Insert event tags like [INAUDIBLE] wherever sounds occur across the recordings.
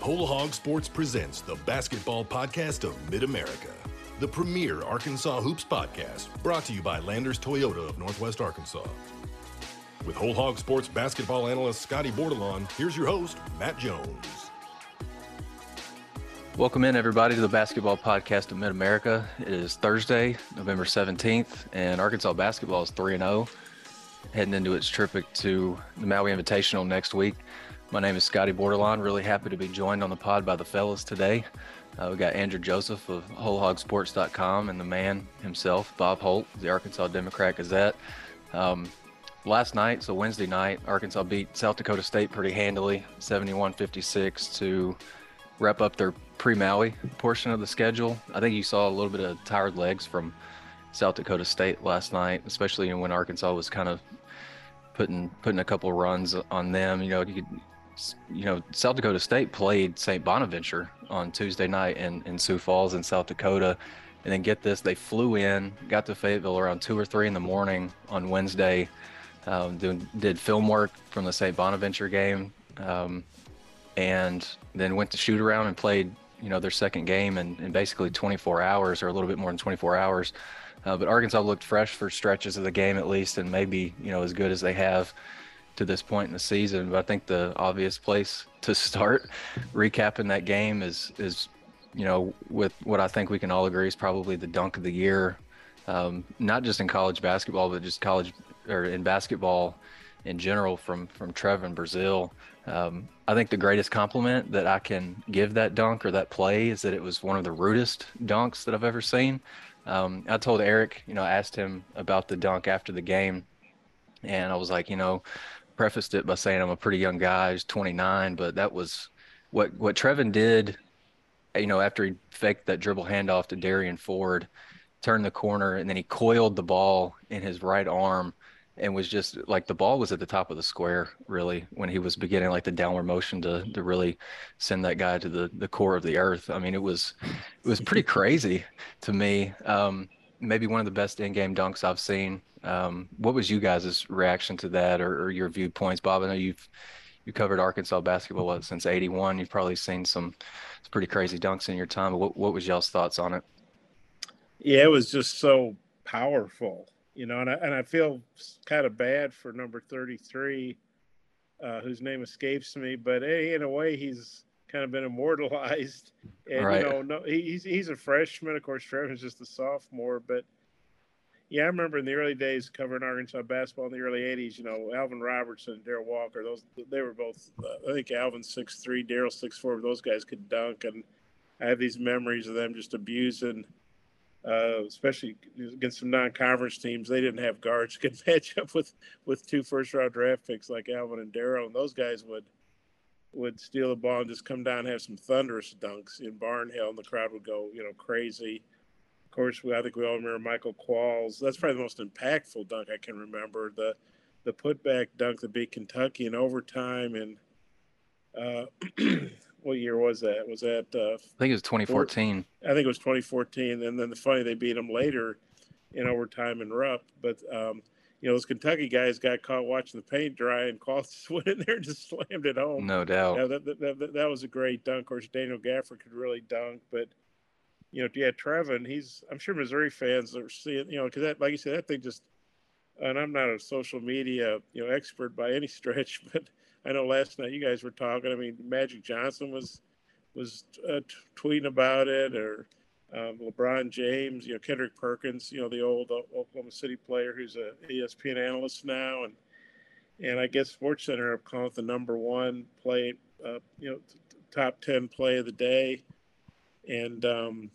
Whole Hog Sports presents the basketball podcast of Mid America, the premier Arkansas Hoops podcast, brought to you by Landers Toyota of Northwest Arkansas. With Whole Hog Sports basketball analyst Scottie Bordelon, here's your host, Matt Jones. Welcome in, everybody, to the basketball podcast of Mid America. It is Thursday, November 17th, and Arkansas basketball is 3 0, heading into its trip to the Maui Invitational next week. My name is Scottie Bordelon. Really happy to be joined on the pod by the fellas today. Uh, we got Andrew Joseph of WholeHogSports.com and the man himself, Bob Holt, the Arkansas Democrat Gazette. Um, last night, so Wednesday night, Arkansas beat South Dakota State pretty handily, 71-56 to wrap up their pre-Maui portion of the schedule. I think you saw a little bit of tired legs from South Dakota State last night, especially when Arkansas was kind of putting putting a couple runs on them. You know, you could you know, South Dakota State played St. Bonaventure on Tuesday night in, in Sioux Falls in South Dakota. And then get this, they flew in, got to Fayetteville around two or three in the morning on Wednesday, um, did, did film work from the St. Bonaventure game, um, and then went to shoot around and played, you know, their second game in, in basically 24 hours or a little bit more than 24 hours. Uh, but Arkansas looked fresh for stretches of the game at least, and maybe, you know, as good as they have to this point in the season. But I think the obvious place to [LAUGHS] start recapping that game is is you know with what I think we can all agree is probably the dunk of the year, um, not just in college basketball, but just college or in basketball in general from from Trevin Brazile. Um, I think the greatest compliment that I can give that dunk or that play is that it was one of the rudest dunks that I've ever seen. Um, I told Eric, you know, I asked him about the dunk after the game, and I was like, you know, prefaced it by saying I'm a pretty young guy, he's 29, but that was what what Trevin did. You know, after he faked that dribble handoff to Derrian Ford, turned the corner, and then he coiled the ball in his right arm, and was just like the ball was at the top of the square really when he was beginning like the downward motion to to really send that guy to the the core of the earth. I mean, it was it was pretty crazy to me. Um, maybe one of the best in-game dunks I've seen. Um, what was you guys' reaction to that, or, or, your viewpoints, Bob? I know you've you covered Arkansas basketball what, since '81. You've probably seen some, some pretty crazy dunks in your time. But what what was y'all's thoughts on it? Yeah, it was just so powerful, you know, and I, and I feel kind of bad for number 33, uh, whose name escapes me, but hey, in a way, he's kind of been immortalized. And right. you know, no, he's he's a freshman. Of course, Trevor's just a sophomore. But yeah, I remember in the early days covering Arkansas basketball in the early '80s. You know, Alvin Robertson and Darrell Walker. Those they were both. Uh, I think Alvin six three, Darrell six four. Those guys could dunk, and I have these memories of them just abusing. Uh, especially against some non-conference teams, they didn't have guards [LAUGHS] who could match up with with two first-round draft picks like Alvin and Darrell, and those guys would would steal the ball and just come down and have some thunderous dunks in Barnhill, and the crowd would go, you know, crazy. Of course, we, I think we all remember Michael Qualls. That's probably the most impactful dunk I can remember. The the putback dunk that beat Kentucky in overtime, and uh, [CLEARS THROAT] what year was that? Was that? Uh, I think it was 2014. I think it was 2014, and then the funny they beat them later in overtime in Rupp, but. Um, you know, those Kentucky guys got caught watching the paint dry, and [LAUGHS] Qualls went in there and just slammed it home. No doubt. Yeah, that, that, that, that, was a great dunk. Of course, Daniel Gafford could really dunk, but you know, yeah, Trevin, he's I'm sure Missouri fans are seeing, you know, because that, like you said, that thing just. And I'm not a social media, you know, expert by any [LAUGHS] stretch, but I know last night you guys were talking. I mean, Magic Johnson was was uh, t- tweeting about it, or um, LeBron James, you know, Kendrick Perkins, you know, the old Oklahoma City player who's a ESPN analyst now, and and I guess Sports Center called it the number one play, uh, you know, t- top ten play of the day, and um,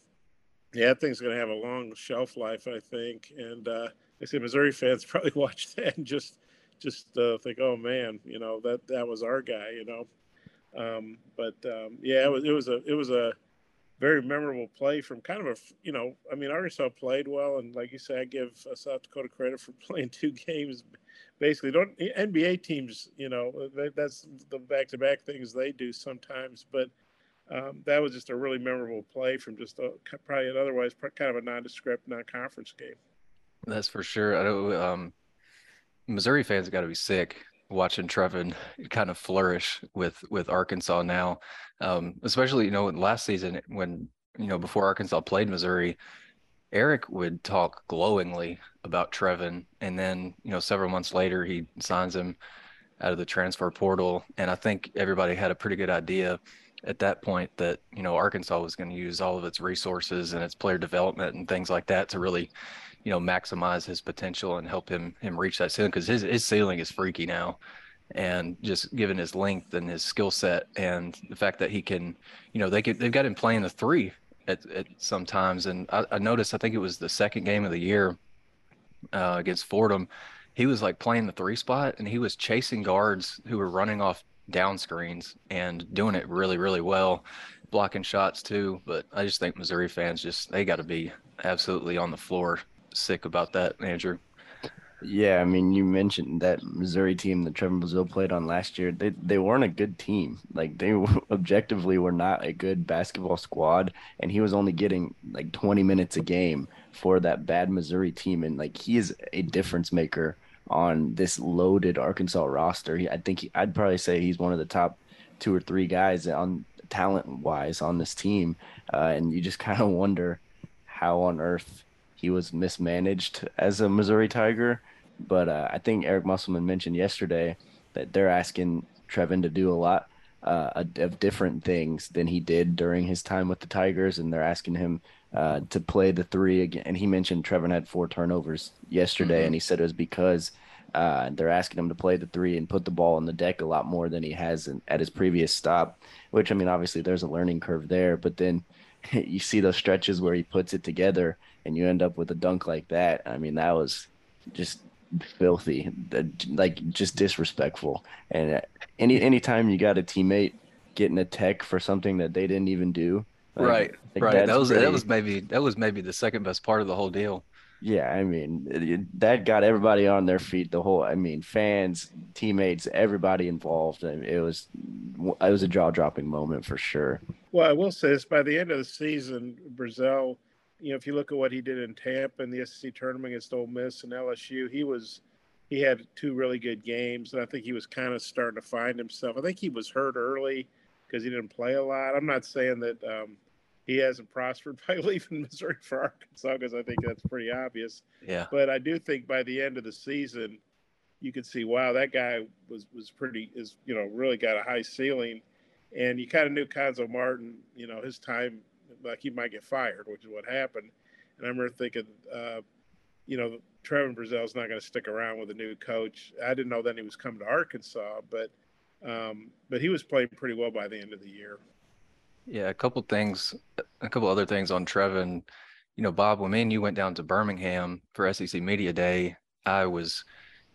yeah, that thing's going to have a long shelf life, I think. And uh, I say Missouri fans [LAUGHS] probably watch that and just just uh, think, oh man, you know that that was our guy, you know. Um, but um, yeah, it was it was a it was a very memorable play from kind of a you know I mean Arkansas played well and like you say I give uh, South Dakota credit for [LAUGHS] playing two games basically don't NBA teams you know that's the back to back things they do sometimes but um, that was just a really memorable play from just a, probably an otherwise kind of a nondescript non-conference game. That's for sure. I know um, Missouri fans got to be sick watching Trevin kind of flourish with with Arkansas now, um, especially you know last season when you know before Arkansas played Missouri, Eric would talk glowingly about Trevin, and then you know several months later he signs him out of the transfer portal, and I think everybody had a pretty good idea at that point that you know Arkansas was going to use all of its resources and its player development and things like that to really you know maximize his potential and help him him reach that ceiling because his his ceiling is freaky now. And just given his length and his skill set and the fact that he can you know they could they've got him playing the three at, at sometimes and I, I noticed I think it was the second game of the year uh, against Fordham he was like playing the three spot and he was chasing guards who were running off down screens and doing it really really well blocking shots too but I just think Missouri fans just they got to be absolutely on the floor sick about that, Andrew. Yeah, I mean, you mentioned that Missouri team that Trevor Brazile played on last year. They they weren't a good team. Like they [LAUGHS] objectively were not a good basketball squad, and he was only getting like 20 minutes a game for that bad Missouri team. And like he is a difference maker on this loaded Arkansas roster. I think he, I'd probably say he's one of the top two or three guys on talent wise on this team. Uh, and you just [LAUGHS] kind of wonder how on earth he was mismanaged as a Missouri Tiger. But uh, I think Eric Musselman mentioned yesterday that they're asking Trevin to do a lot uh, of different things than he did during his time with the Tigers, and they're asking him uh, to play the three again. And he mentioned Trevor had four turnovers yesterday, mm-hmm. and he said it was because uh, they're asking him to play the three and put the ball on the deck a lot more than he has in, at his previous stop. Which I mean, obviously there's a learning curve there, but then [LAUGHS] you see those stretches where he puts it together and you end up with a dunk like that. I mean, that was just filthy, like just disrespectful. And any anytime you got a teammate getting a tech for something that they didn't even do, like, right, like right. That was pretty, that was maybe that was maybe the second best part of the whole deal. Yeah, I mean that got everybody on their feet. The whole, I mean, fans, teammates, everybody involved. I mean, it was it was a jaw dropping moment for sure. Well, I will say this: by the end of the season, Brazile, you know, if you look at what he did in Tampa in the SEC tournament against Ole Miss and LSU, he was he had two really good games, and I think he was kind of starting to find himself. I think he was hurt early because he didn't play a lot. I'm not saying that um, he hasn't prospered [LAUGHS] by leaving Missouri for Arkansas because I think that's pretty obvious. Yeah. But I do think by the end of the season, you could see, wow, that guy was was pretty is you know really got a high ceiling, and you kind of knew Cuonzo Martin, you know, his time like he might get fired, which is what happened. And I remember thinking, uh, you know, Trevor Brazile's not going to stick around with a new coach. I didn't know then he was coming to Arkansas, but um, but he was playing pretty well by the end of the year. Yeah, a couple things, a couple other things on Trevin. You know, Bob, when me and you went down to Birmingham for SEC Media Day, I was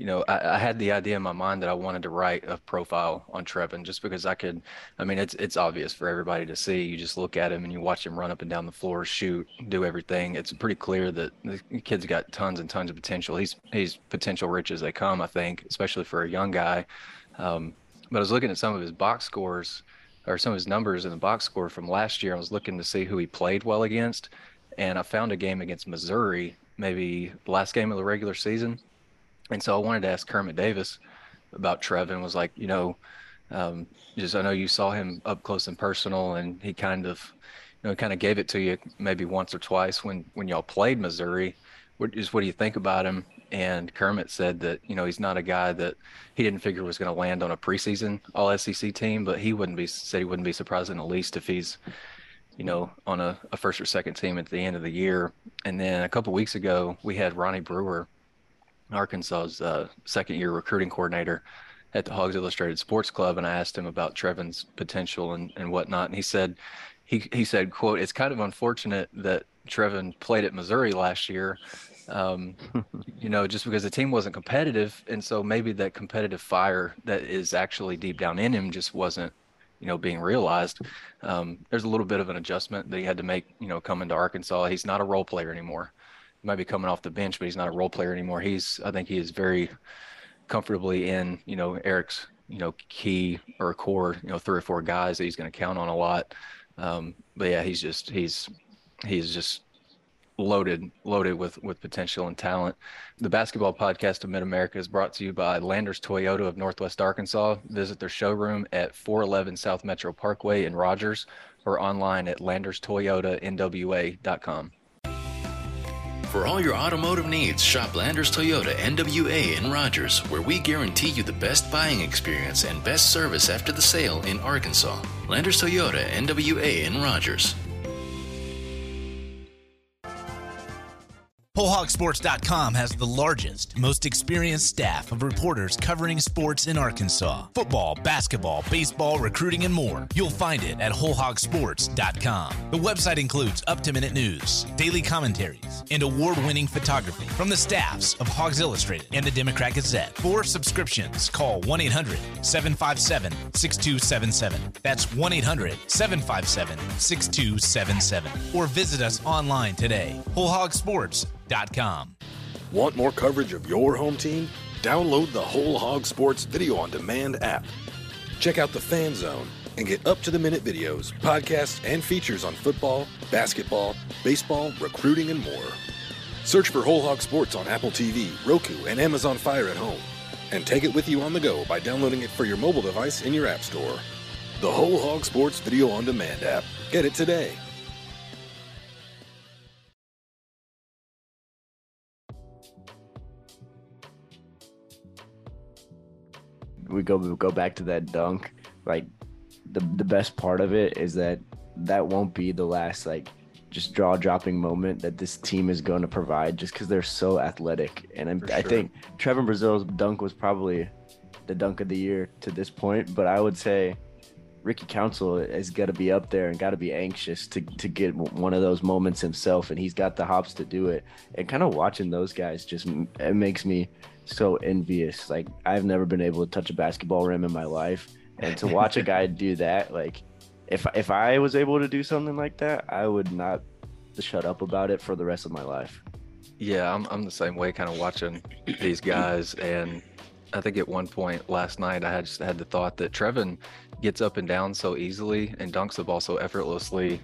you know, I, I, had the idea in my mind that I wanted to write a profile on Trevin just because I could. I mean, it's it's obvious for everybody to see. You just look at him and you watch him run up and down the floor, shoot, do everything. It's pretty clear that the kid's got tons and tons of potential. He's he's potential rich as they come, I think, especially for a young guy. Um, but I was looking at some of his box scores or some of his numbers in the box score from last year. I was looking to see who he played well against, and I found a game against Missouri, maybe last game of the regular season and so I wanted to ask Kermit Davis about Trevin. Was like, you know, um, just I know you saw him up close and personal, and he kind of, you know, kind of gave it to you maybe once or twice when when y'all played Missouri. What just what do you think about him? And Kermit said that you know he's not a guy that he didn't figure was going to land on a preseason All SEC team, but he wouldn't be said he wouldn't be surprised in the least if he's you know, on a, a, first or second team at the end of the year. And then a couple weeks ago, we had Ronnie Brewer Arkansas's uh, second year recruiting coordinator at the Hogs Illustrated Sports Club, and I asked him about Trevin's potential and, and whatnot, and he said he he said, "quote It's kind of unfortunate that Trevin played at Missouri last year." Um, [LAUGHS] you know, just because the team wasn't competitive, and so maybe that competitive fire that is actually deep down in him just wasn't, you know, being realized. Um, there's a little bit of an adjustment that he had to make, you know, coming to Arkansas. He's not a role player anymore He might be coming off the bench, but he's not a role player anymore. He's I think he is very comfortably in you know Eric's you know key or core you know three or four guys that he's going to count on a lot. Um, but yeah, he's just he's he's just loaded loaded with with potential and talent. The basketball podcast of Mid America is brought to you by Landers Toyota of Northwest Arkansas. Visit their showroom at 411 South Metro Parkway in Rogers or online at landerstoyotanwa.com. For all your automotive needs, shop Landers Toyota NWA in Rogers, where we guarantee you the best buying experience and best service after the sale in Arkansas. Landers Toyota NWA in Rogers. WholeHogSports.com has the largest, most experienced staff of reporters covering sports in Arkansas football, basketball, baseball, recruiting, and more. You'll find it at WholeHogSports.com. The website includes up to minute news, daily commentaries, and award winning photography from the staffs of Hogs Illustrated and the Democrat Gazette. For subscriptions, call 1 800 757 6277. That's 1 800 757 6277. Or visit us online today. WholeHogSports.com. Want more coverage of your home team? Download the Whole Hog Sports Video on Demand app. Check out the Fan Zone and get up to the minute videos, podcasts, and features on football, basketball, baseball, recruiting, and more. Search for Whole Hog Sports on Apple TV, Roku, and Amazon Fire at home. And take it with you on the go by downloading it for your mobile device in your App Store. The Whole Hog Sports Video on Demand app. Get it today. We go we go back to that dunk. Like the the best part of it is that that won't be the last like just jaw dropping moment that this team is going to provide just because they're so athletic. And I'm, I think Trevor Brazile's dunk was probably the dunk of the year to this point. But I would say Ricky Council has got to be up there and got to be anxious to, to get one of those moments himself. And he's got the hops to do it. And kind of watching those guys just it makes me so envious. Like I've never been able to touch a basketball rim in my life. And to watch a guy [LAUGHS] do that, like if if I was able to do something like that, I would not shut up about it for the rest of my life. Yeah, I'm I'm the same way, kind of watching these guys, and I think at one point last night I had just had the thought that Trevin gets up and down so easily and dunks the ball so effortlessly.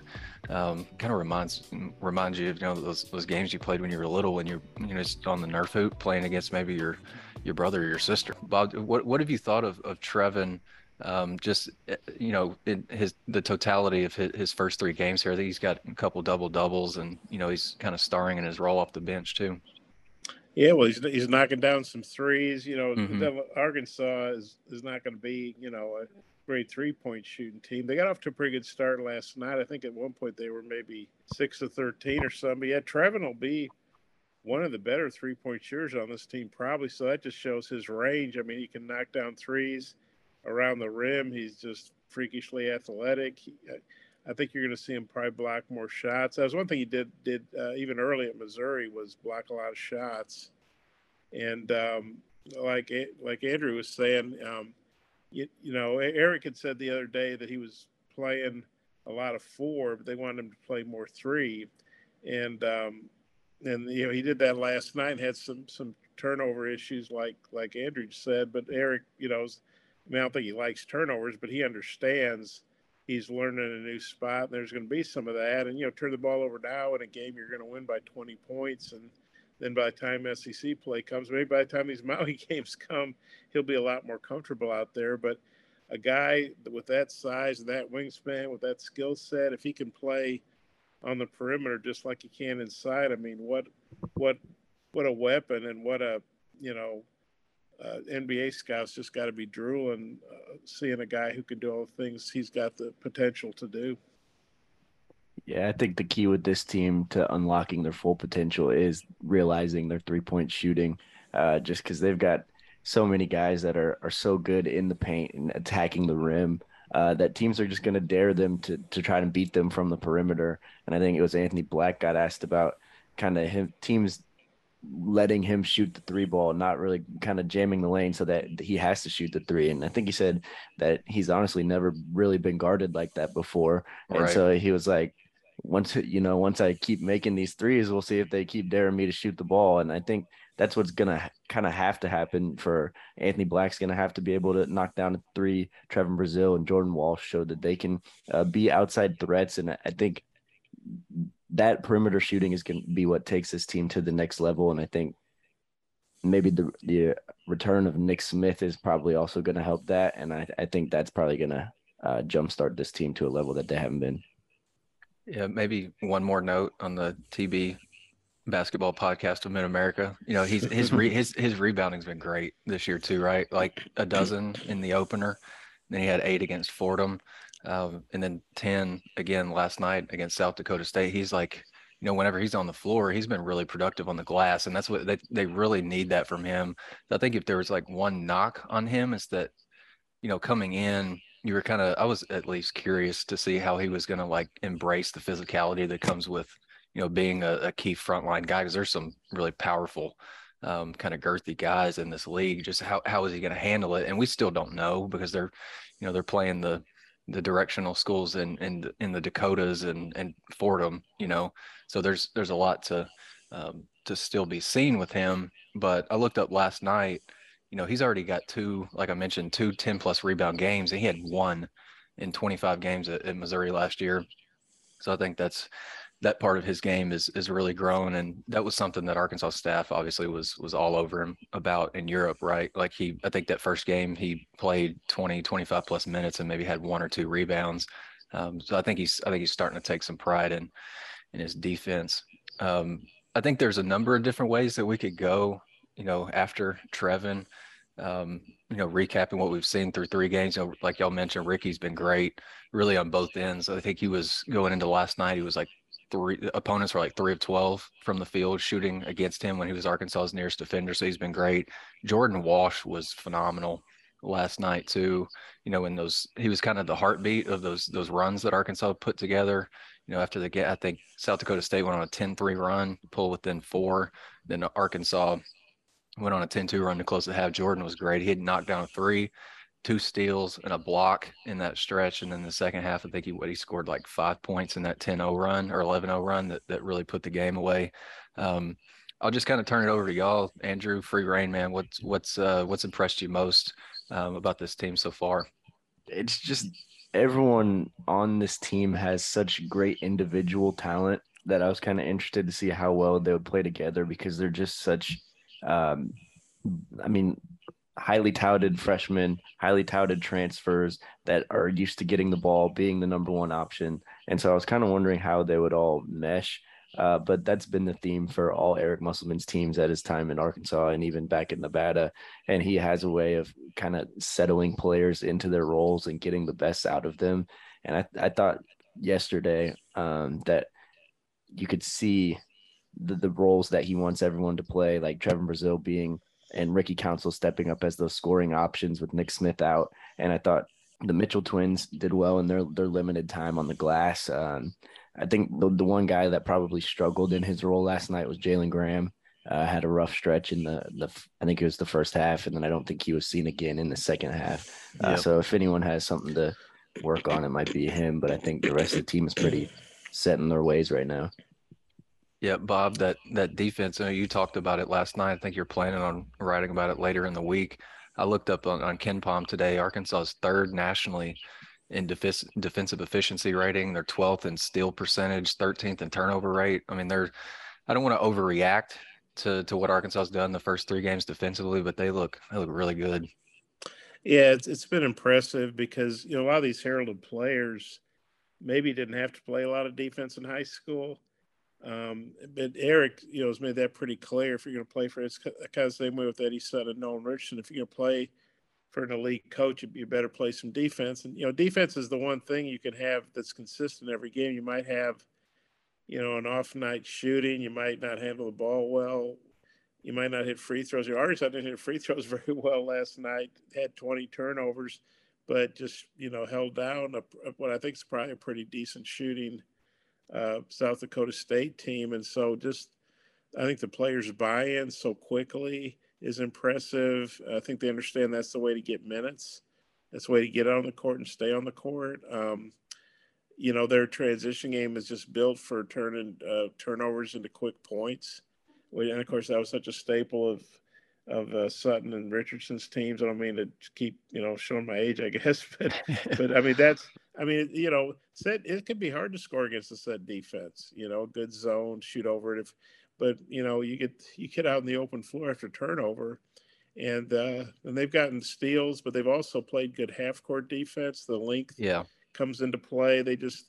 Um, kind of reminds reminds you of you know those those games you played when you were little when you're you know just on the Nerf hoop playing against maybe your your brother or your sister. Bob, what what have you thought of of Trevin? Um, just eh, you know, in his the totality of his, his first three games here. I think he's got a couple double doubles, and you know he's kind of starring in his role off the bench too. Yeah, well, he's he's knocking down some threes. You know, mm-hmm. Arkansas is is not going to be you know great three point shooting team. They got off to a pretty good start last night. I think at one point they were maybe six to thirteen or something. But yeah, Trevin will be one of the better three point shooters on this team probably. So that just shows his range. I mean, he can knock down threes around the rim. He's just freakishly athletic. He, I think you're going to see him probably block more shots. That was one thing he did did uh, even early at Missouri was block a lot of shots. And um, like like Andrew was saying, um, you, you know, Eric had said the other day that he was playing a lot of four, but they wanted him to play more three. And um, and you know he did that last night. Had some some turnover issues, like like Andrew said. But Eric, you know, I mean, I don't think he likes turnovers, but he understands he's learning a new spot. And there's going to be some of that. And, you know, turn the ball over now in a game, you're going to win by 20 points. And then by the time SEC play comes, maybe by the time these [LAUGHS] Maui games come, he'll be a lot more comfortable out there. But a guy with that size and that wingspan, with that skill set, if he can play on the perimeter just like he can inside, I mean, what, what, what a weapon and what a, you know, uh, NBA scouts just got to be drooling uh, seeing a guy who can do all the things he's got the potential to do. Yeah, I think the key with this team to unlocking their full potential is realizing their three point shooting. Uh, just because they've got so many guys that are are so good in the paint and attacking the rim. Uh, that teams are just going to dare them to to try and beat them from the perimeter. And I think it was Anthony Black got asked about kind of him teams letting him shoot the three ball, not really kind of jamming the lane so that he has to shoot the three. And I think he said that he's honestly never really been guarded like that before. And right. so he was like, once you know, once I keep making these threes, we'll see if they keep daring me to shoot the ball. And I think that's what's gonna kind of have to happen for Anthony Black's gonna have to be able to knock down a three. Trevin Brazile and Jordan Walsh showed that they can uh, be outside threats, and I think that perimeter shooting is to be what takes this team to the next level. And I think maybe the the return of Nick Smith is probably also to help that. And I, I think that's probably to uh, jumpstart this team to a level that they haven't been. Yeah, maybe one more note on the TB basketball podcast of Mid America. You know, he's his re, his his rebounding's been great this year too, right? Like a dozen in the opener. Then he had eight against Fordham, um, and then ten again last night against South Dakota State. He's like, you know, whenever he's on the floor, he's been really productive on the glass, and that's what they they really need that from him. I think if there was like one knock on him, is that, you know, coming in you were kind of i was at least curious to see how he was going to like embrace the physicality that comes with you know being a, a key frontline guy because there's some really powerful um, kind of girthy guys in this league. Just how, how is he going to handle it? And we still don't know because they're you know they're playing the the directional schools in in, in the dakotas and and fordham you know? So there's there's a lot to um, to still be seen with him. But i looked up last night you know, he's already got two, like I mentioned, two 10 plus rebound games, and he had one in 25 games at, at Missouri last year. So I think that's that part of his game is is really grown and that was something that Arkansas staff obviously was was all over him about in Europe right? Like he I think that first game he played 20 25 plus minutes and maybe had one or two rebounds. Um, so I think he's I think he's starting to take some pride in in his defense. Um, I think there's a number of different ways that we could go you know, after Trevin, um, you know, recapping what we've seen through three games, you know, like y'all mentioned, Ricky's been great, really on both ends. I think he was going into last night, he was like three opponents were like three of 12 from the field shooting against him when he was Arkansas's nearest defender. So he's been great. Jordan Walsh was phenomenal last night too. You know, in those he was kind of the heartbeat of those those runs that Arkansas put together. You know, after the get, I think South Dakota State went on a 10-3 run, pull within four. Then Arkansas went on a 10-2 run to close the half. Jordan was great. He had knocked down a three, two steals, and a block in that stretch. And then the second half, I think he what he scored like five points in that 10-0 run or 11-0 run that, that really put the game away. Um, I'll just kind of turn it over to y'all, Andrew. Free reign, man. What's what's uh, what's impressed you most um, about this team so far? It's just everyone on this team has such great individual talent that I was kind of interested to see how well they would play together because they're just such um, I mean, highly touted freshmen, highly touted transfers that are used to getting the ball, being the number one option. And so I was kind of wondering how they would all mesh. Uh, but that's been the theme for all Eric Musselman's teams at his time in Arkansas and even back in Nevada. And he has a way of kind of settling players into their roles and getting the best out of them. And I, I thought yesterday um, that you could see the, the roles that he wants everyone to play, like Trevon Brazile being and Ricky Council stepping up as those scoring options with Nick Smith out. And I thought the Mitchell twins did well in their their limited time on the glass. Um, I think the, the one guy that probably struggled in his role last night was Jalen Graham. Uh, had a rough stretch in the the I think it was the first half, and then I don't think he was seen again in the second half. Uh, yep. So if anyone has something to work on, it might be him. But I think the rest of the team is pretty set in their ways right now. Yeah, Bob, that that defense. You, know, you talked about it last night. I think you're planning on writing about it later in the week. I looked up on, KenPom today. Arkansas is third nationally in def- defensive efficiency rating. They're 12th in steal percentage, 13th in turnover rate. I mean, they're. I don't want to overreact to to what Arkansas has done the first three games defensively, but they look they look really good. Yeah, it's it's been impressive because you know a lot of these heralded players maybe didn't have to play a lot of defense in high school um, but Eric, you know, has made that pretty clear. If you're going to play for, it's kind of same way with Eddie Sutton and Nolan Richardson. If you're going to play for an elite coach, you better play some defense. And you know, defense is the one thing you can have that's consistent every game. You might have, you know, an off night shooting. You might not handle the ball well. You might not hit free throws. You already didn't hit free [LAUGHS] throws very well last night. Had 20 turnovers, but just you know held down a, what I think is probably a pretty decent shooting uh, South Dakota State team. And so just, I think the players' buy in so quickly is impressive. I think they understand that's the way to get minutes. That's the way to get on the court and stay on the court. Um, you know, their transition game is just built for turning uh, turnovers into quick points. And of course, that was such a staple of of uh, Sutton and Richardson's teams. I don't mean to keep you know showing my age, I [LAUGHS] guess, but [LAUGHS] but I mean that's I mean, you know, set it can be hard to score against a set defense. You know, good zone, shoot over it. If, but you know, you get you get out in the open floor after turnover, and uh, and they've gotten steals, but they've also played good half court defense. The length yeah comes into play. They just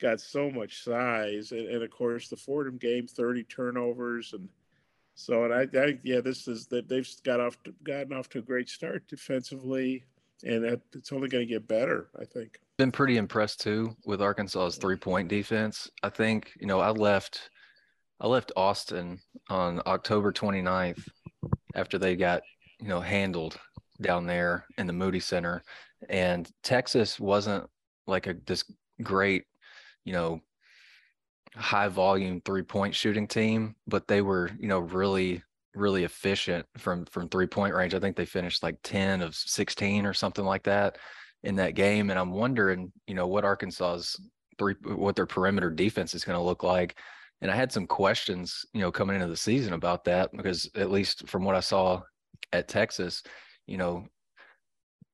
got so much size, and, and of course the Fordham game, thirty turnovers, and so and I, I yeah, this is that they've got off to, gotten off to a great start defensively, and it's only going to get better. I think. Been pretty impressed too with Arkansas's three point defense. I think you know I left. I left Austin on October 29th after they got, you know, handled down there in the Moody Center. And Texas wasn't like a this great, you know, high volume three point shooting team, but they were, you know, really really efficient from from three point range. I think they finished like 10 of 16 or something like that in that game and I'm wondering, you know, what Arkansas's three what their perimeter defense is going to look like. And I had some questions, you know, coming into the season about that because at least from what I saw at Texas, you know,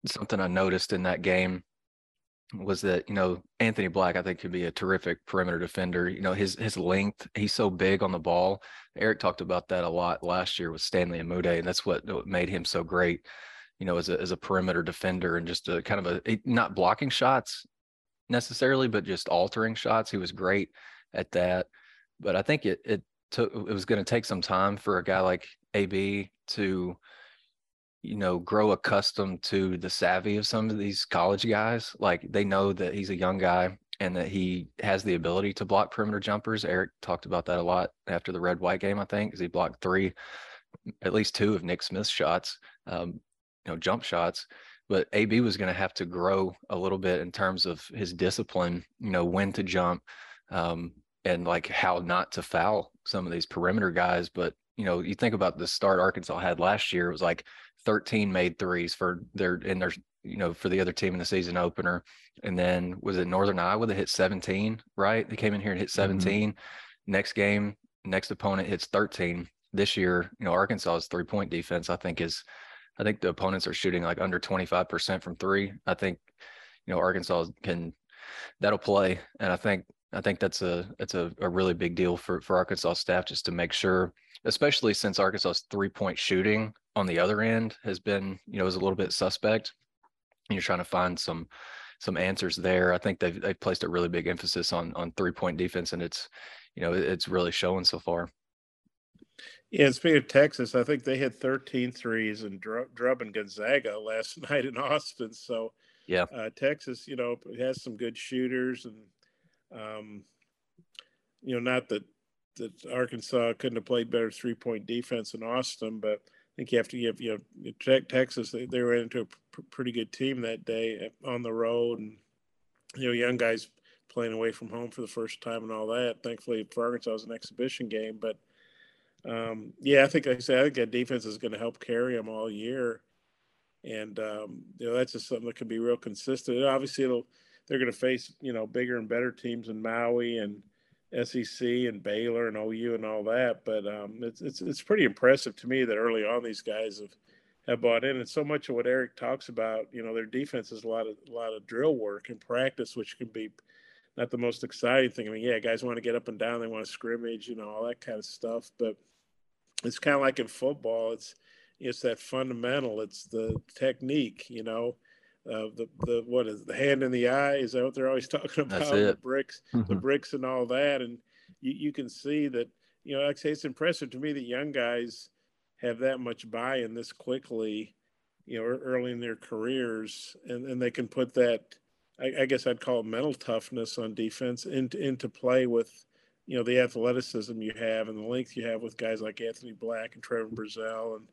something I noticed in that game was that you know Anthony Black I think could be a terrific perimeter defender. You know his his length, he's so big on the ball. Eric talked about that a lot last year with Stanley Umude, and that's what made him so great. You know, as a as a perimeter defender and just a kind of a not blocking shots necessarily, but just altering shots. He was great at that. But I think it it took it was going to take some time for a guy like AB to you know, grow accustomed to the savvy of some of these college guys. Like they know that he's a young guy and that he has the ability to block perimeter jumpers. Eric talked about that a lot after the red white game, I think, because he blocked three, at least two of Nick Smith's shots, um, you know, jump shots. But AB was going to have to grow a little bit in terms of his discipline, you know, when to jump um, and like how not to foul some of these perimeter guys. But, you know, you think about the start Arkansas had last year, it was like 13 made threes for their in their you know for the other team in the season opener. And then was it northern iowa that hit 17 right? They came in here and hit mm-hmm. 17 mm-hmm. next game next opponent hits 13 this year you know arkansas's three point defense i think is i think the opponents are shooting like under 25% from three. I think you know arkansas can that'll play. And i think i think that's a it's a, a really big deal for for arkansas staff just to make sure especially since arkansas's three point shooting on the other end has been, you know, is a little bit suspect. And you're trying to find some some answers there. I think they've they've placed a really big emphasis on on three point defense, and it's you know it's really showing so far. Yeah, and speaking of Texas, I think they had 13 threes and Drub and Gonzaga [LAUGHS] last night in Austin. So yeah, uh, Texas, you know, has some good shooters, and um, you know, not that that Arkansas couldn't have played better three point defense in Austin, but I think you have to give you know Texas they, they ran into a pr- pretty good team that day on the road and you know young guys playing away from home for the first time and all that. Thankfully for Arkansas it was an exhibition game, but um, yeah, I think like I said I think that defense is going to help carry them all year, and um, you know that's just something that can be real consistent. obviously, it'll they're going to face you know bigger and better teams in Maui and SEC and Baylor and OU and all that. But um, it's, it's it's pretty impressive to me that early on these guys have have bought in. And so much of what Eric talks about, you know, their defense is a lot of a lot of drill work and practice, which can be not the most exciting thing. I mean, yeah, guys want to get up and down, they want to scrimmage, you know, all that kind of stuff. But it's kind of like in football. It's it's that fundamental. It's the technique, you know uh, the the what is it, the hand in the eye? Is that what they're always [LAUGHS] talking about? The bricks, the mm-hmm. bricks, and all that. And you, you can see that you know, like I say, it's impressive to me that young guys have that much buy-in this quickly, you know, early in their careers, and and they can put that. I, I guess I'd call it mental toughness on defense into into play with you know the athleticism you have and the length you have with guys like Anthony Black and Trevor Brazile and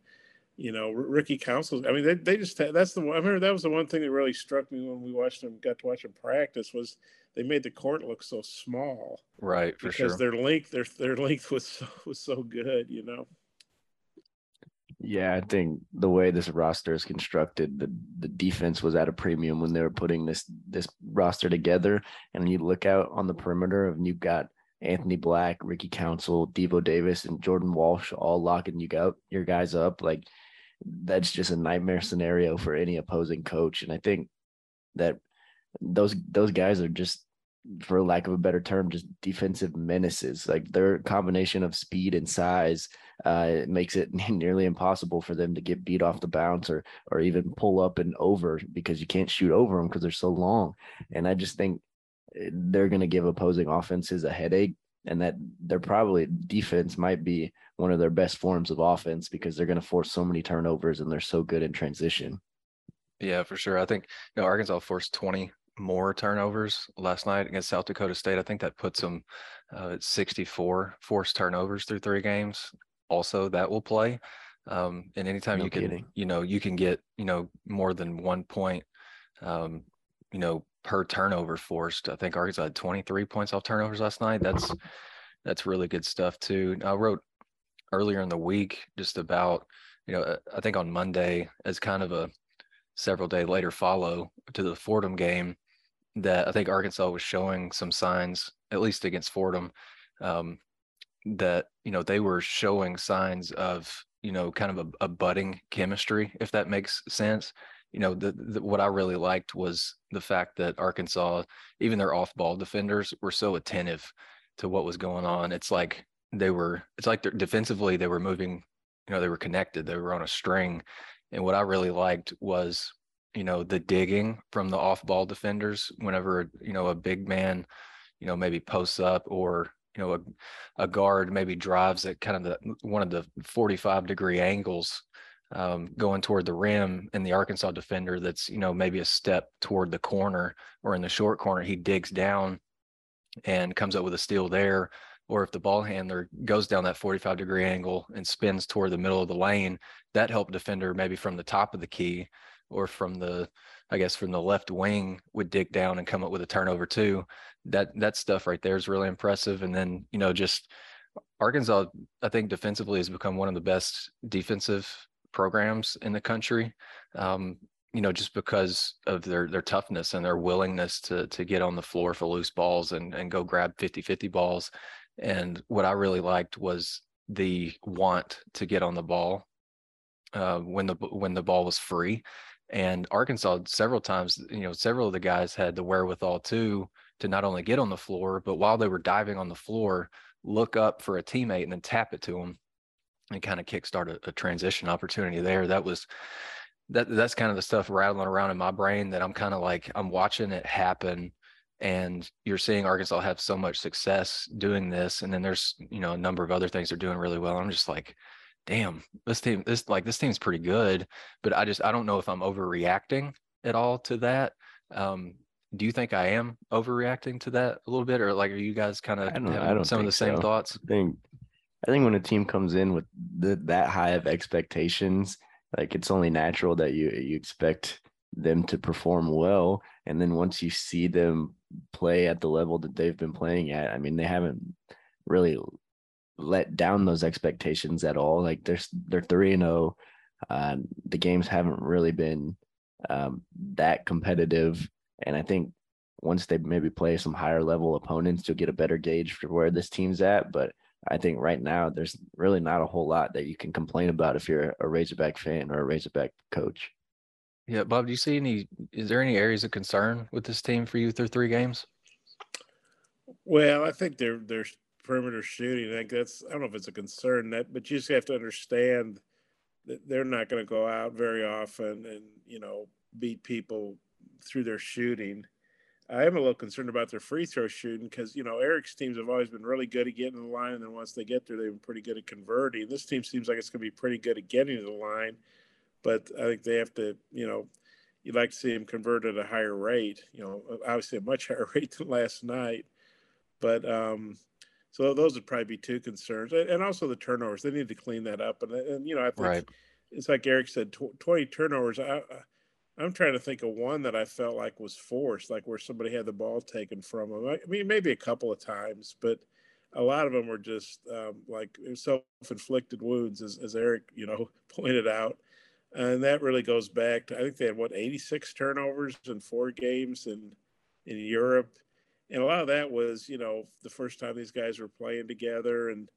you know, Ricky Council. I mean, they, they just that's the one. I remember that was the one thing that really struck me when we watched them got to watch them practice was they made the court look so small. Right, for because sure. Because their length their their length was so was so good, you know. Yeah, I think the way this roster is constructed, the the defense was at a premium when they were putting this this roster together. And you look out on the perimeter and you've got Anthony Black, Ricky Council, Devo Davis, and Jordan Walsh all locking you out your guys up. Like that's just a nightmare scenario for any opposing coach. And I think that those those guys are just for lack of a better term, just defensive menaces. Like their combination of speed and size uh, makes it [LAUGHS] nearly impossible for them to get beat off the bounce or or even pull up and over because you can't shoot over them because they're so long. And I just think eh, they're going to give opposing offenses a headache, and that they're probably defense might be one of their best forms of offense because they're going to force so many turnovers and they're so good in transition. Yeah, for sure. I think you know Arkansas forced 20 more turnovers last night against South Dakota State. I think that puts them uh, at 64 forced turnovers through three games. Also, that will play. Um, and anytime no you can, kidding. you know, you can get, you know, more than one point, um, you know, per turnover forced. I think Arkansas had 23 points off turnovers last night. That's that's really good stuff too. I wrote earlier in the week just about, you know, I think on Monday as kind of a several day later follow to the Fordham game that I think Arkansas was showing some signs, at least against Fordham, um, that you know they were showing signs of you know kind of a, a budding chemistry, if that makes sense. You know, the, the, what I really liked was the fact that Arkansas, even their off-ball defenders, were so attentive to what was going on. It's like they were. It's like defensively they were moving. You know, they were connected. They were on a string. And what I really liked was you know the digging from the off ball defenders whenever you know a big man you know maybe posts up or you know a, a guard maybe drives at kind of the one of the 45 degree angles um, going toward the rim and the arkansas defender that's you know maybe a step toward the corner or in the short corner he digs down and comes up with a steal there or if the ball handler goes down that 45 degree angle and spins toward the middle of the lane that helped defender maybe from the top of the key or from the I guess from the left wing would dig down and come up with a turnover too. That that stuff right there is really impressive. And then you know just Arkansas, I think defensively has become one of the best defensive programs in the country. Um, you know, just because of their their toughness and their willingness to to get on the floor for loose balls and and go grab 50-50 balls. And what I really liked was the want to get on the ball uh, when the when the ball was free and Arkansas, several times, you know, several of the guys had the wherewithal too to not only get on the floor, but while they were diving on the floor, look up for a teammate and then tap it to them and kind of kickstart a, a transition opportunity there. That was that that's kind of the stuff rattling around in my brain that I'm kind of like I'm watching it happen and you're seeing Arkansas have so much success doing this and then there's you know a number of other things they're doing really well I'm just like damn, this team, this like this team's pretty good, but I just I don't know if I'm overreacting at all to that. Um, do you think I am overreacting to that a little bit, or like are you guys kind of having some of the same so. thoughts? I think I think when a team comes in with the, that high of expectations, like it's only natural that you you expect them to perform well, and then once you see them play at the level that they've been playing at, I mean they haven't really let down those expectations at all. Like they're they're three and zero. Oh, uh, the games haven't really been um, that competitive, and I think once they maybe play some higher level opponents, you'll get a better gauge for where this team's at. But I think right now there's really not a whole lot that you can complain about if you're a Razorback fan or a Razorback coach. Yeah, Bob, do you see any? Is there any areas of concern with this team for you through three games? Well, I think they're they're perimeter shooting. I think that's I don't know if it's a concern that, but you just have to understand that they're not going to go out very often and you know beat people through their shooting. I am a little concerned about their free throw shooting because you know Eric's teams have always been really good at getting to the line, and then once they get there, they've been pretty good at converting. This team seems like it's going to be pretty good at getting to the line, but I think they have to, you know, you'd like to see them convert at a higher rate. You know, obviously a much [LAUGHS] higher rate than last night, but um, so those would probably be two concerns, and also the turnovers. They need to clean that up. And, and you know, I think right. it's like Eric said, twenty turnovers. I, I'm trying to think of one that I felt like was forced, like where somebody had the ball taken from them. I mean, maybe a couple of times, but a lot of them were just um, like self-inflicted wounds, as, as Eric, you know, [LAUGHS] pointed out. And that really goes back to I think they had what 86 turnovers in four games in in Europe and a lot of that was, you know, the first time these guys were playing together, and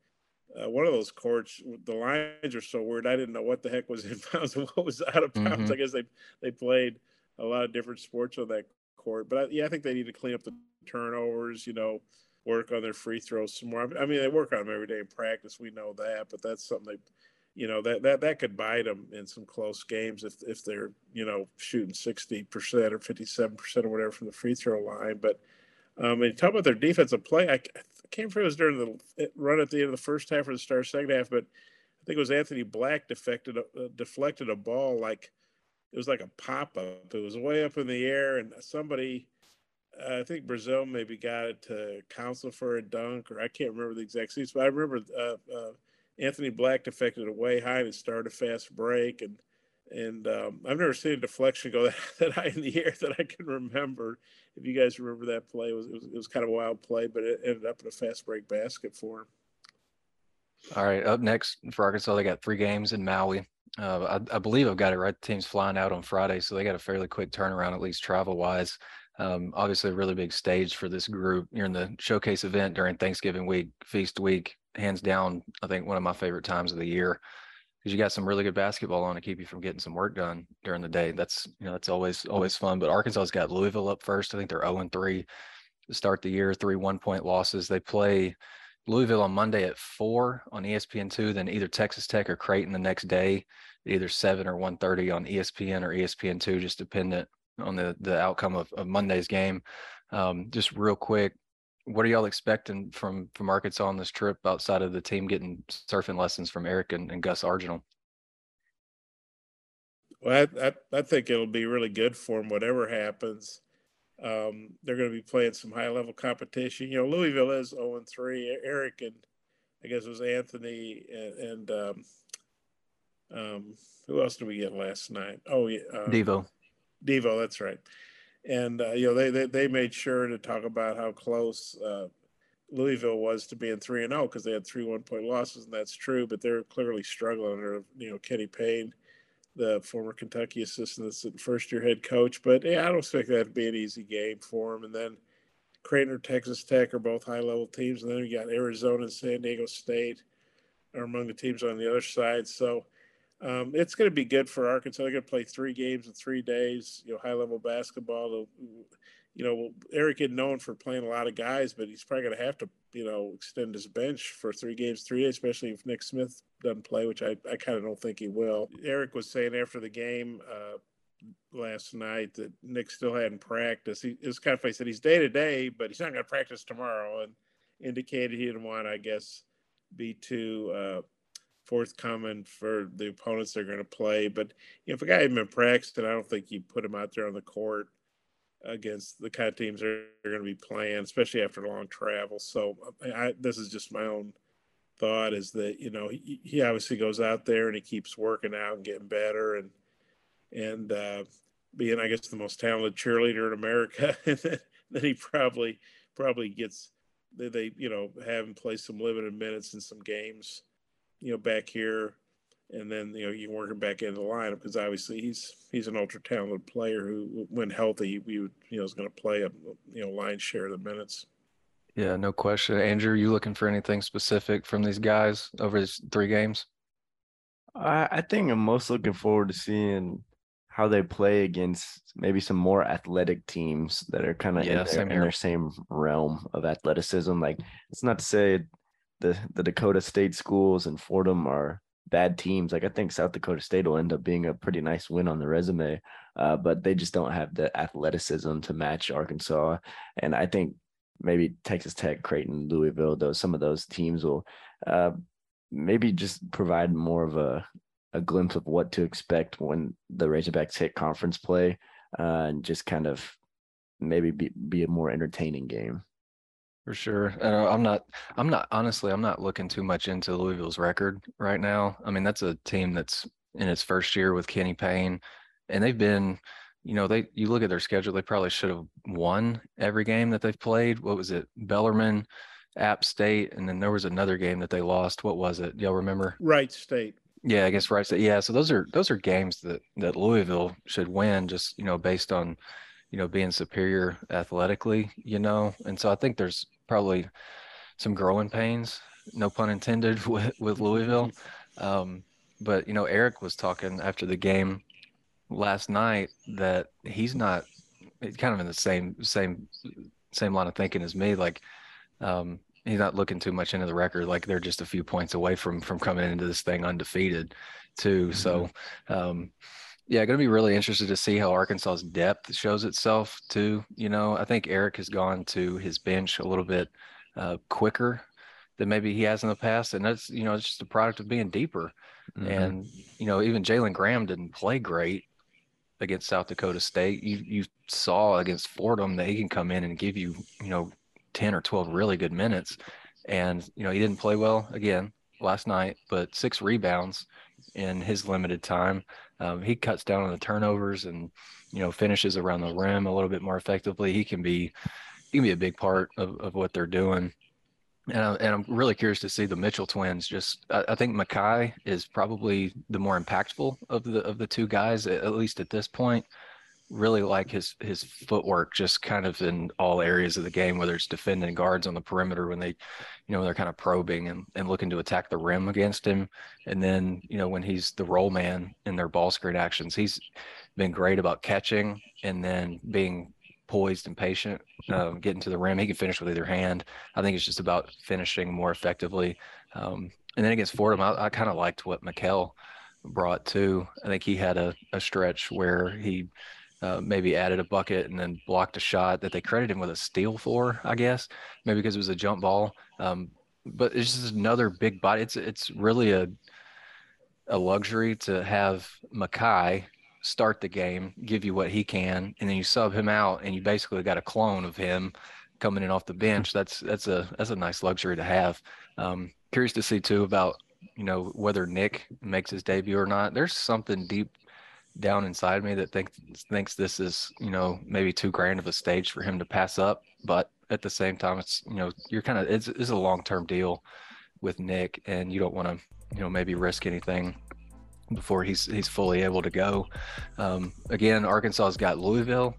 uh, one of those courts, the lines are so weird. I didn't know what the heck was [LAUGHS] in bounds and what was out of bounds. Mm-hmm. I guess they they played a lot of different sports on that court. But I, yeah, I think they need to clean up the turnovers. You know, work on their free throws some more. I mean, they work on them every day in practice. We know that, but that's something they, you know, that that that could bite them in some close games if if they're you know shooting sixty percent or fifty seven percent or whatever from the free throw line. But um, and talk about their defensive play. I, I can't remember it was during the run at the end of the first half or the start of second half, but I think it was Anthony Black deflected uh, deflected a ball like it was like a pop up. It was way up in the air, and somebody, uh, I think Brazile maybe got it to counsel for a dunk, or I can't remember the exact seats, but I remember uh, uh, Anthony Black deflected it way high and it started a fast break, and and um, I've never seen a deflection go [LAUGHS] that, that high in the air that I can remember. If you guys remember that play, it was, it was, it was kind of a wild play, but it ended up in a fast break basket for him. All right, up next for Arkansas, they got three games in Maui. Uh, I, I, believe I've got it right. The team's flying out on Friday, so they got a fairly quick turnaround, at least travel wise. Um, obviously, a really big stage for this group. You're in the showcase event during Thanksgiving week, feast week, hands down. I think one of my favorite times of the year because you got some really good basketball on to keep you from getting some work done during the day. That's you know that's always always fun. But Arkansas's got Louisville up first. I think they're 0 and 3 to start the year. Three one point losses. They play Louisville on Monday at four on ESPN two, then either Texas Tech or Creighton the next day, either seven or one thirty on ESPN or ESPN two, just dependent on the the outcome of, of Monday's game. Um, just real quick, what are y'all expecting from from Arkansas on this trip outside of the team getting surfing lessons from Eric and, and Gus Arginal? Well, I, I, I think it'll be really good for them, whatever happens. Um, they're going to be playing some high level competition. You know, Louisville is 0 and 3. Eric and I guess it was Anthony and, and um, um, who else did we get last night? Oh, yeah. Um, Devo. Devo, that's right. And, uh, you know, they, they, they, made sure to talk about how close uh, Louisville was to being 3 and 0 because they had three one point losses, and that's true, but they're clearly struggling under, you know, Kenny Payne the former Kentucky assistant, first year head coach. But yeah, I don't expect that to be an easy game for him. And then Creighton or Texas Tech are both high level teams. And then you got Arizona and San Diego State are among the teams on the other side. So um, it's going to be good for Arkansas. They're going to play three games in three days, you know, high level basketball you know, Eric is known for playing a lot of guys, but he's probably going to have to, you know, extend his bench for three games, three days, especially if Nick Smith doesn't play, which I, I kind of don't think he will. Eric was saying after the game uh, last night that Nick still hadn't practiced. He, it's kind of funny. He said he's day to day, but he's not going to practice tomorrow, and indicated he didn't want, I guess, be too uh, forthcoming for the opponents they're going to play. But you know, if a guy hadn't been practicing, I don't think you put him out there on the court against the kind of teams they're, going to be playing, especially after long travel. So I, this is just my own thought is that you know he, he obviously goes out there and he keeps working out and getting better and and uh, being I guess the most talented cheerleader in America. [LAUGHS] then he probably probably gets they, they you know have him play some limited minutes in some games, you know back here and then you know you work him back into the lineup because obviously he's he's an ultra talented player who, when healthy, we would you know is going to play a you know line share of the minutes. Yeah, no question. Andrew, you looking for anything specific from these guys over these three games? I, I think I'm most looking forward to seeing how they play against maybe some more athletic teams that are kind of yeah, in, their, in their same realm of athleticism. Like it's not to say the the Dakota State schools and Fordham are bad teams. Like I think South Dakota State will end up being a pretty nice win on the resume, uh, but they just don't have the athleticism to match Arkansas. And I think maybe Texas Tech, Creighton, Louisville, those some of those teams will uh, maybe just provide more of a a glimpse of what to expect when the Razorbacks hit conference play, uh, and just kind of maybe be, be a more entertaining game. For sure. Uh, I'm not, I'm not, honestly, I'm not looking too much into Louisville's record right now. I mean, that's a team that's in its first year with Kenny Payne, and they've been, you know, they, you look at their schedule, they probably should have won every game that they've played. What was it? Bellarmine, App State, and then there was another game that they lost. What was it? Y'all remember? Wright State. Yeah, I guess Wright State. Yeah. So those are, those are games that, that Louisville should win just, you know, based on, you know, being superior athletically, you know. And so I think there's probably some growing pains, no pun intended, [LAUGHS] with, with Louisville. Um, but you know, Eric was talking after the game last night that he's not kind of in the same same same line of thinking as me. Like um, he's not looking too much into the record. Like they're just a few points away from from coming into this thing undefeated, too. Mm-hmm. So, um, yeah, going to be really interested to see how Arkansas's depth shows itself too. You know, I think Eric has gone to his bench a little bit uh, quicker than maybe he has in the past, and that's you know it's just a product of being deeper. Mm-hmm. And you know, even Jalen Graham didn't play great against South Dakota State. You you saw against Fordham that he can come in and give you you know 10 or 12 really good minutes. And, you know, he didn't play well again last night, but six rebounds in his limited time. Um, he cuts down on the turnovers and, you know, finishes around the rim a little bit more effectively. He can be, he can be a big part of, of what they're doing. And, I, and I'm really curious to see the Mitchell twins. Just, I, I think Makhi is probably the more impactful of the of the two guys, at least at this point really like his his footwork just kind of in all areas of the game whether it's defending guards on the perimeter when they you know they're kind of probing and, and looking to attack the rim against him. And then you know when he's the roll man in their ball screen actions he's been great about catching and then being poised and patient um, getting to the rim. He can finish with either hand. I think it's just about finishing more effectively. Um, and then against fordham i, I kind of liked what Makhel brought too. I think he had a, a stretch where he uh, maybe added a bucket and then blocked a shot that they credited him with a steal for, I guess, maybe because it was a jump ball. Um, but it's just another big body. It's it's really a a luxury to have Makhi start the game, give you what he can, and then you sub him out, and you basically got a clone of him coming in off the bench. That's that's a that's a nice luxury to have. Um, curious to see too about you know whether Nick makes his debut or not. There's something deep down inside me that thinks thinks this is you know maybe too grand of a stage for him to pass up. But at the same time it's you know you're kind of it's, it's a long-term deal with nick and you don't want to you know maybe risk anything before he's he's fully able to go. Um, again arkansas's got louisville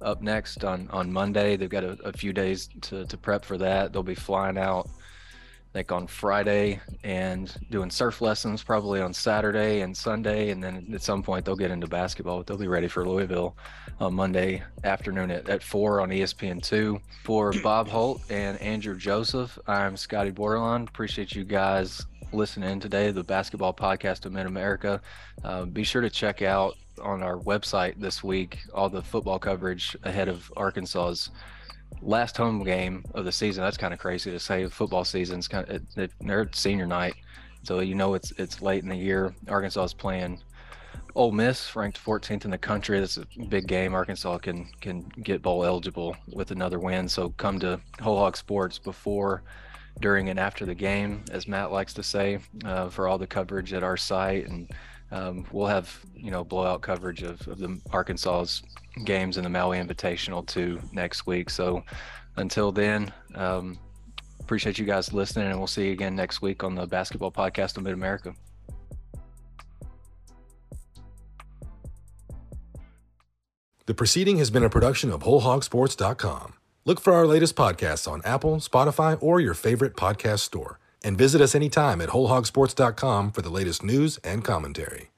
up next on on monday. They've got a, a few days to, to prep for that. They'll be flying out like on Friday and doing surf lessons probably on Saturday and Sunday. And then at some point they'll get into basketball, but they'll be ready for Louisville on Monday afternoon at, at four on ESPN2. For Bob Holt and Andrew Joseph, I'm Scottie Bordelon. Appreciate you guys listening today, the basketball podcast of Mid America. Uh, be sure to check out on our website this week all the football coverage ahead of Arkansas's last home game of the season. That's kind of crazy to say. Football season's kind of it, they're senior night, so you know it's it's late in the year. Arkansas is playing Ole Miss, ranked 14th in the country. That's a big game. Arkansas can can get bowl eligible with another win. So come to Whole Hog Sports before, during, and after the game, as Matt likes to say, uh, for all the coverage at our site and um, we'll have you know blowout coverage of, of the Arkansas's games in the Maui Invitational too next week. So until then, um, appreciate you guys listening, and we'll see you again next week on the Basketball Podcast of Mid America. The proceeding has been a production of WholeHogSports.com. Look for our latest podcasts on Apple, Spotify, or your favorite podcast store and visit us anytime at wholehogsports.com for the latest news and commentary.